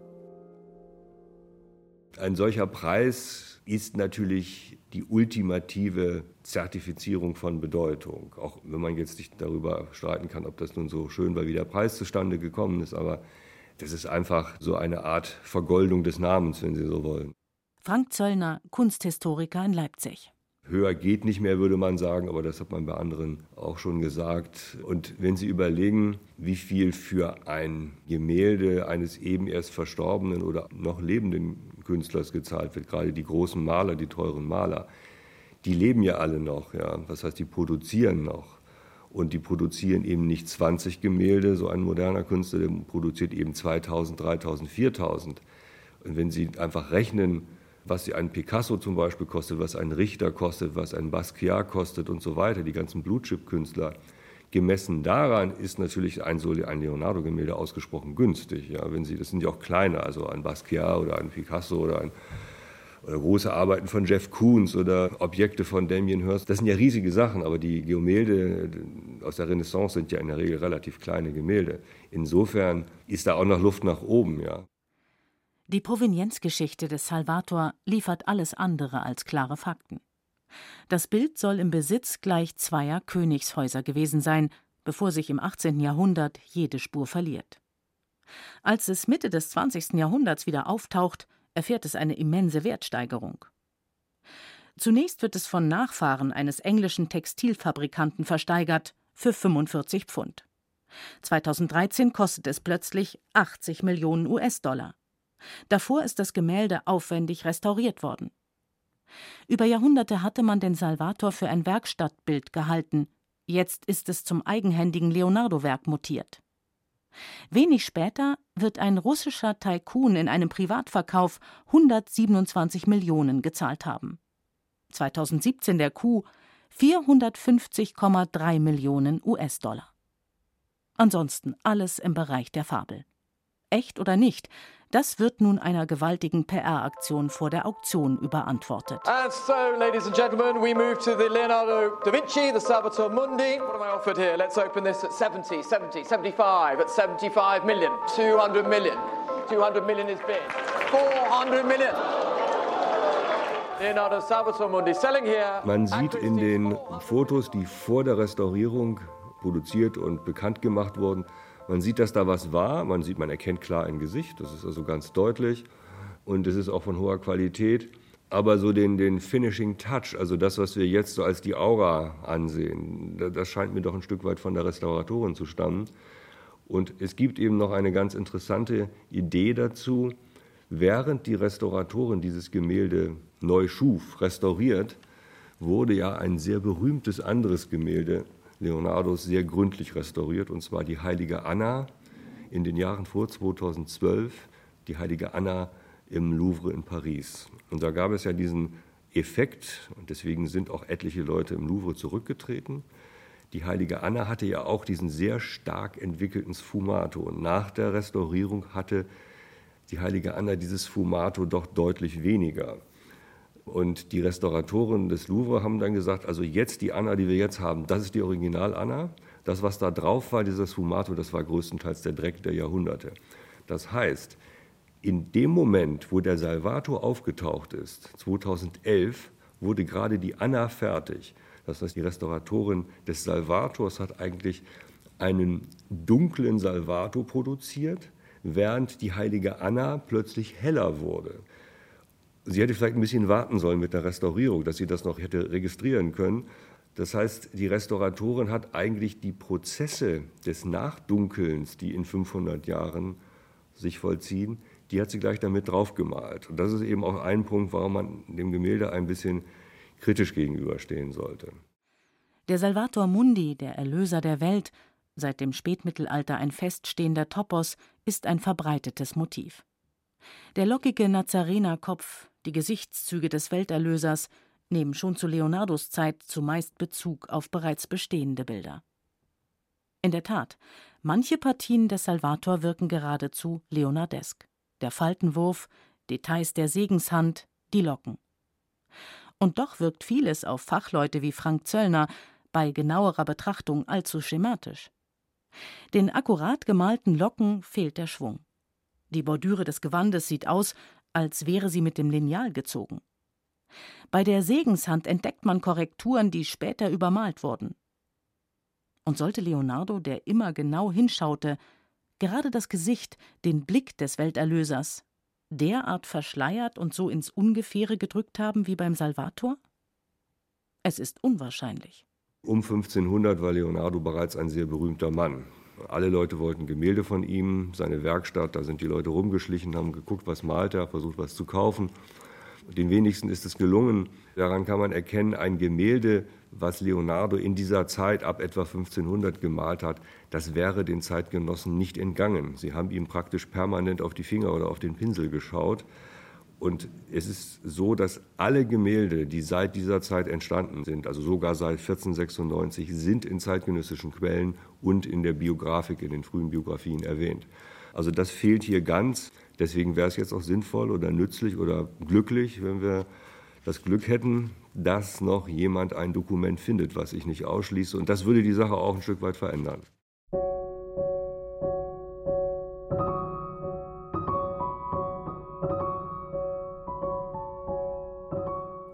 Ein solcher Preis ist natürlich die ultimative Zertifizierung von Bedeutung. Auch wenn man jetzt nicht darüber streiten kann, ob das nun so schön war, wie der Preis zustande gekommen ist. Aber das ist einfach so eine Art Vergoldung des Namens, wenn Sie so wollen. Frank Zöllner, Kunsthistoriker in Leipzig. Höher geht nicht mehr, würde man sagen, aber das hat man bei anderen auch schon gesagt. Und wenn Sie überlegen, wie viel für ein Gemälde eines eben erst verstorbenen oder noch lebenden Künstlers gezahlt wird, gerade die großen Maler, die teuren Maler, die leben ja alle noch. Ja. Das heißt, die produzieren noch. Und die produzieren eben nicht 20 Gemälde, so ein moderner Künstler, der produziert eben 2000, 3000, 4000. Und wenn Sie einfach rechnen, was ein Picasso zum Beispiel kostet, was ein Richter kostet, was ein Basquiat kostet und so weiter, die ganzen Blutchip-Künstler, gemessen daran ist natürlich ein, ein Leonardo-Gemälde ausgesprochen günstig. Ja, wenn Sie, das sind ja auch kleine, also ein Basquiat oder ein Picasso oder ein oder große Arbeiten von Jeff Koons oder Objekte von Damien Hirst. Das sind ja riesige Sachen, aber die Gemälde aus der Renaissance sind ja in der Regel relativ kleine Gemälde. Insofern ist da auch noch Luft nach oben, ja. Die Provenienzgeschichte des Salvator liefert alles andere als klare Fakten. Das Bild soll im Besitz gleich zweier Königshäuser gewesen sein, bevor sich im 18. Jahrhundert jede Spur verliert. Als es Mitte des 20. Jahrhunderts wieder auftaucht, erfährt es eine immense Wertsteigerung. Zunächst wird es von Nachfahren eines englischen Textilfabrikanten versteigert für 45 Pfund. 2013 kostet es plötzlich 80 Millionen US-Dollar. Davor ist das Gemälde aufwendig restauriert worden. Über Jahrhunderte hatte man den Salvator für ein Werkstattbild gehalten, jetzt ist es zum eigenhändigen Leonardo-Werk mutiert. Wenig später wird ein russischer Tycoon in einem Privatverkauf 127 Millionen gezahlt haben. 2017 der Coup 450,3 Millionen US-Dollar. Ansonsten alles im Bereich der Fabel. Echt oder nicht, das wird nun einer gewaltigen PR-Aktion vor der Auktion überantwortet. And so, ladies and gentlemen, we move to the Leonardo da Vinci, the Salvator Mundi. What am I offered here? Let's open this at 70, 70, 75, at 75 million, 200 million. 200 million is bid. 400 million. Man sieht in den Fotos, die vor der Restaurierung produziert und bekannt gemacht wurden, man sieht, dass da was war. Man sieht, man erkennt klar ein Gesicht. Das ist also ganz deutlich. Und es ist auch von hoher Qualität. Aber so den, den Finishing Touch, also das, was wir jetzt so als die Aura ansehen, das scheint mir doch ein Stück weit von der Restauratorin zu stammen. Und es gibt eben noch eine ganz interessante Idee dazu. Während die Restauratorin dieses Gemälde neu schuf, restauriert, wurde ja ein sehr berühmtes anderes Gemälde Leonardos sehr gründlich restauriert, und zwar die heilige Anna in den Jahren vor 2012, die heilige Anna im Louvre in Paris. Und da gab es ja diesen Effekt, und deswegen sind auch etliche Leute im Louvre zurückgetreten. Die heilige Anna hatte ja auch diesen sehr stark entwickelten Sfumato. Und nach der Restaurierung hatte die heilige Anna dieses Sfumato doch deutlich weniger. Und die Restauratoren des Louvre haben dann gesagt, also jetzt die Anna, die wir jetzt haben, das ist die Original-Anna. Das, was da drauf war, dieser Sfumato, das war größtenteils der Dreck der Jahrhunderte. Das heißt, in dem Moment, wo der Salvato aufgetaucht ist, 2011, wurde gerade die Anna fertig. Das heißt, die Restauratorin des Salvators hat eigentlich einen dunklen Salvato produziert, während die heilige Anna plötzlich heller wurde. Sie hätte vielleicht ein bisschen warten sollen mit der Restaurierung, dass sie das noch hätte registrieren können. Das heißt, die Restauratorin hat eigentlich die Prozesse des Nachdunkelns, die in 500 Jahren sich vollziehen, die hat sie gleich damit draufgemalt. Und das ist eben auch ein Punkt, warum man dem Gemälde ein bisschen kritisch gegenüberstehen sollte. Der Salvator Mundi, der Erlöser der Welt, seit dem Spätmittelalter ein feststehender Topos, ist ein verbreitetes Motiv. Der lockige Nazarenerkopf, die Gesichtszüge des Welterlösers nehmen schon zu Leonardos Zeit zumeist Bezug auf bereits bestehende Bilder. In der Tat, manche Partien des Salvator wirken geradezu leonardesk. Der Faltenwurf, Details der Segenshand, die Locken. Und doch wirkt vieles auf Fachleute wie Frank Zöllner bei genauerer Betrachtung allzu schematisch. Den akkurat gemalten Locken fehlt der Schwung. Die Bordüre des Gewandes sieht aus, als wäre sie mit dem Lineal gezogen. Bei der Segenshand entdeckt man Korrekturen, die später übermalt wurden. Und sollte Leonardo, der immer genau hinschaute, gerade das Gesicht, den Blick des Welterlösers, derart verschleiert und so ins Ungefähre gedrückt haben wie beim Salvator? Es ist unwahrscheinlich. Um 1500 war Leonardo bereits ein sehr berühmter Mann. Alle Leute wollten Gemälde von ihm, seine Werkstatt, da sind die Leute rumgeschlichen, haben geguckt, was malt er, versucht was zu kaufen. Den wenigsten ist es gelungen. Daran kann man erkennen, ein Gemälde, was Leonardo in dieser Zeit ab etwa 1500 gemalt hat, das wäre den Zeitgenossen nicht entgangen. Sie haben ihm praktisch permanent auf die Finger oder auf den Pinsel geschaut. Und es ist so, dass alle Gemälde, die seit dieser Zeit entstanden sind, also sogar seit 1496, sind in zeitgenössischen Quellen und in der Biografik, in den frühen Biografien erwähnt. Also das fehlt hier ganz. Deswegen wäre es jetzt auch sinnvoll oder nützlich oder glücklich, wenn wir das Glück hätten, dass noch jemand ein Dokument findet, was ich nicht ausschließe. Und das würde die Sache auch ein Stück weit verändern.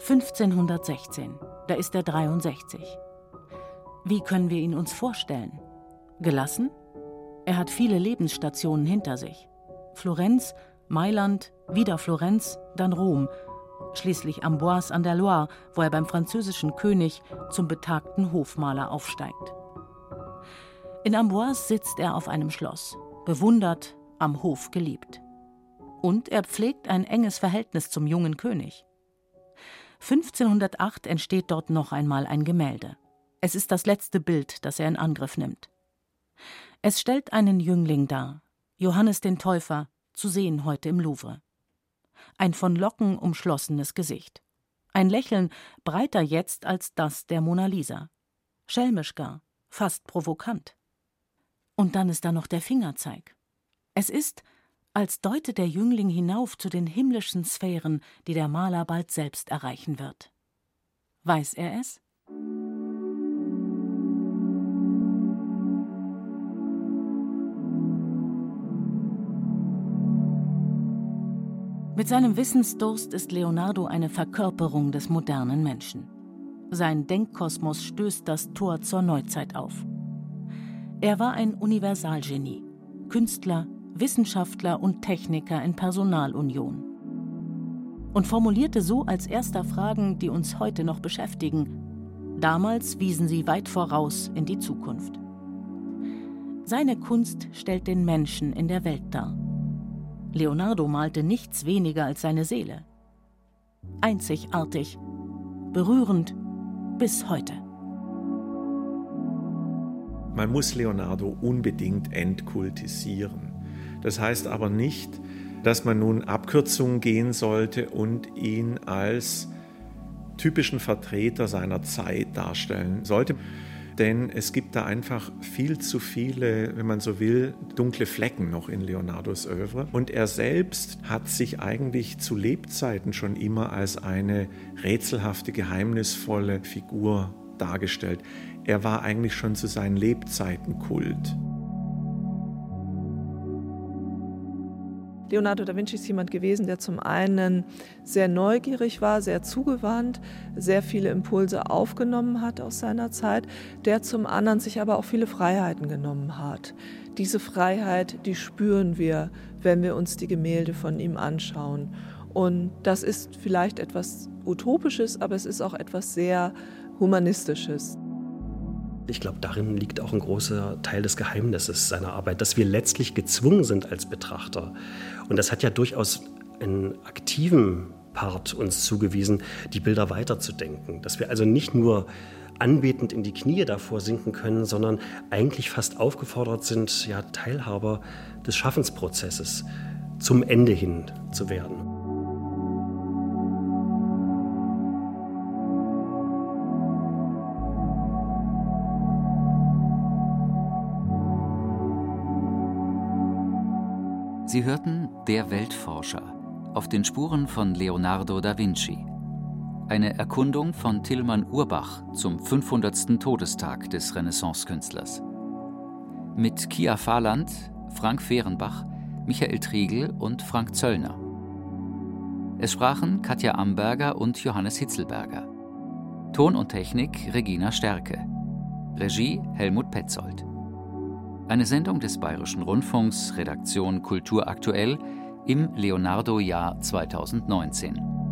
1516, da ist er 63. Wie können wir ihn uns vorstellen? Gelassen? Er hat viele Lebensstationen hinter sich. Florenz, Mailand, wieder Florenz, dann Rom, schließlich Amboise an der Loire, wo er beim französischen König zum betagten Hofmaler aufsteigt. In Amboise sitzt er auf einem Schloss, bewundert, am Hof geliebt. Und er pflegt ein enges Verhältnis zum jungen König. 1508 entsteht dort noch einmal ein Gemälde. Es ist das letzte Bild, das er in Angriff nimmt. Es stellt einen Jüngling dar, Johannes den Täufer, zu sehen heute im Louvre. Ein von Locken umschlossenes Gesicht. Ein Lächeln breiter jetzt als das der Mona Lisa. Schelmisch gar, fast provokant. Und dann ist da noch der Fingerzeig. Es ist, als deute der Jüngling hinauf zu den himmlischen Sphären, die der Maler bald selbst erreichen wird. Weiß er es? Mit seinem Wissensdurst ist Leonardo eine Verkörperung des modernen Menschen. Sein Denkkosmos stößt das Tor zur Neuzeit auf. Er war ein Universalgenie, Künstler, Wissenschaftler und Techniker in Personalunion. Und formulierte so als erster Fragen, die uns heute noch beschäftigen. Damals wiesen sie weit voraus in die Zukunft. Seine Kunst stellt den Menschen in der Welt dar. Leonardo malte nichts weniger als seine Seele. Einzigartig, berührend bis heute. Man muss Leonardo unbedingt entkultisieren. Das heißt aber nicht, dass man nun Abkürzungen gehen sollte und ihn als typischen Vertreter seiner Zeit darstellen sollte denn es gibt da einfach viel zu viele, wenn man so will, dunkle Flecken noch in Leonardos Övre. Und er selbst hat sich eigentlich zu Lebzeiten schon immer als eine rätselhafte, geheimnisvolle Figur dargestellt. Er war eigentlich schon zu seinen Lebzeiten Kult. Leonardo da Vinci ist jemand gewesen, der zum einen sehr neugierig war, sehr zugewandt, sehr viele Impulse aufgenommen hat aus seiner Zeit, der zum anderen sich aber auch viele Freiheiten genommen hat. Diese Freiheit, die spüren wir, wenn wir uns die Gemälde von ihm anschauen. Und das ist vielleicht etwas Utopisches, aber es ist auch etwas sehr Humanistisches. Ich glaube, darin liegt auch ein großer Teil des Geheimnisses seiner Arbeit, dass wir letztlich gezwungen sind als Betrachter. Und das hat ja durchaus einen aktiven Part uns zugewiesen, die Bilder weiterzudenken. Dass wir also nicht nur anbetend in die Knie davor sinken können, sondern eigentlich fast aufgefordert sind, ja, Teilhaber des Schaffensprozesses zum Ende hin zu werden. Sie hörten Der Weltforscher auf den Spuren von Leonardo da Vinci. Eine Erkundung von Tillmann Urbach zum 500. Todestag des Renaissancekünstlers. Mit Kia Fahrland, Frank Fehrenbach, Michael Triegel und Frank Zöllner. Es sprachen Katja Amberger und Johannes Hitzelberger. Ton und Technik Regina Stärke. Regie Helmut Petzold. Eine Sendung des Bayerischen Rundfunks, Redaktion Kultur aktuell im Leonardo-Jahr 2019.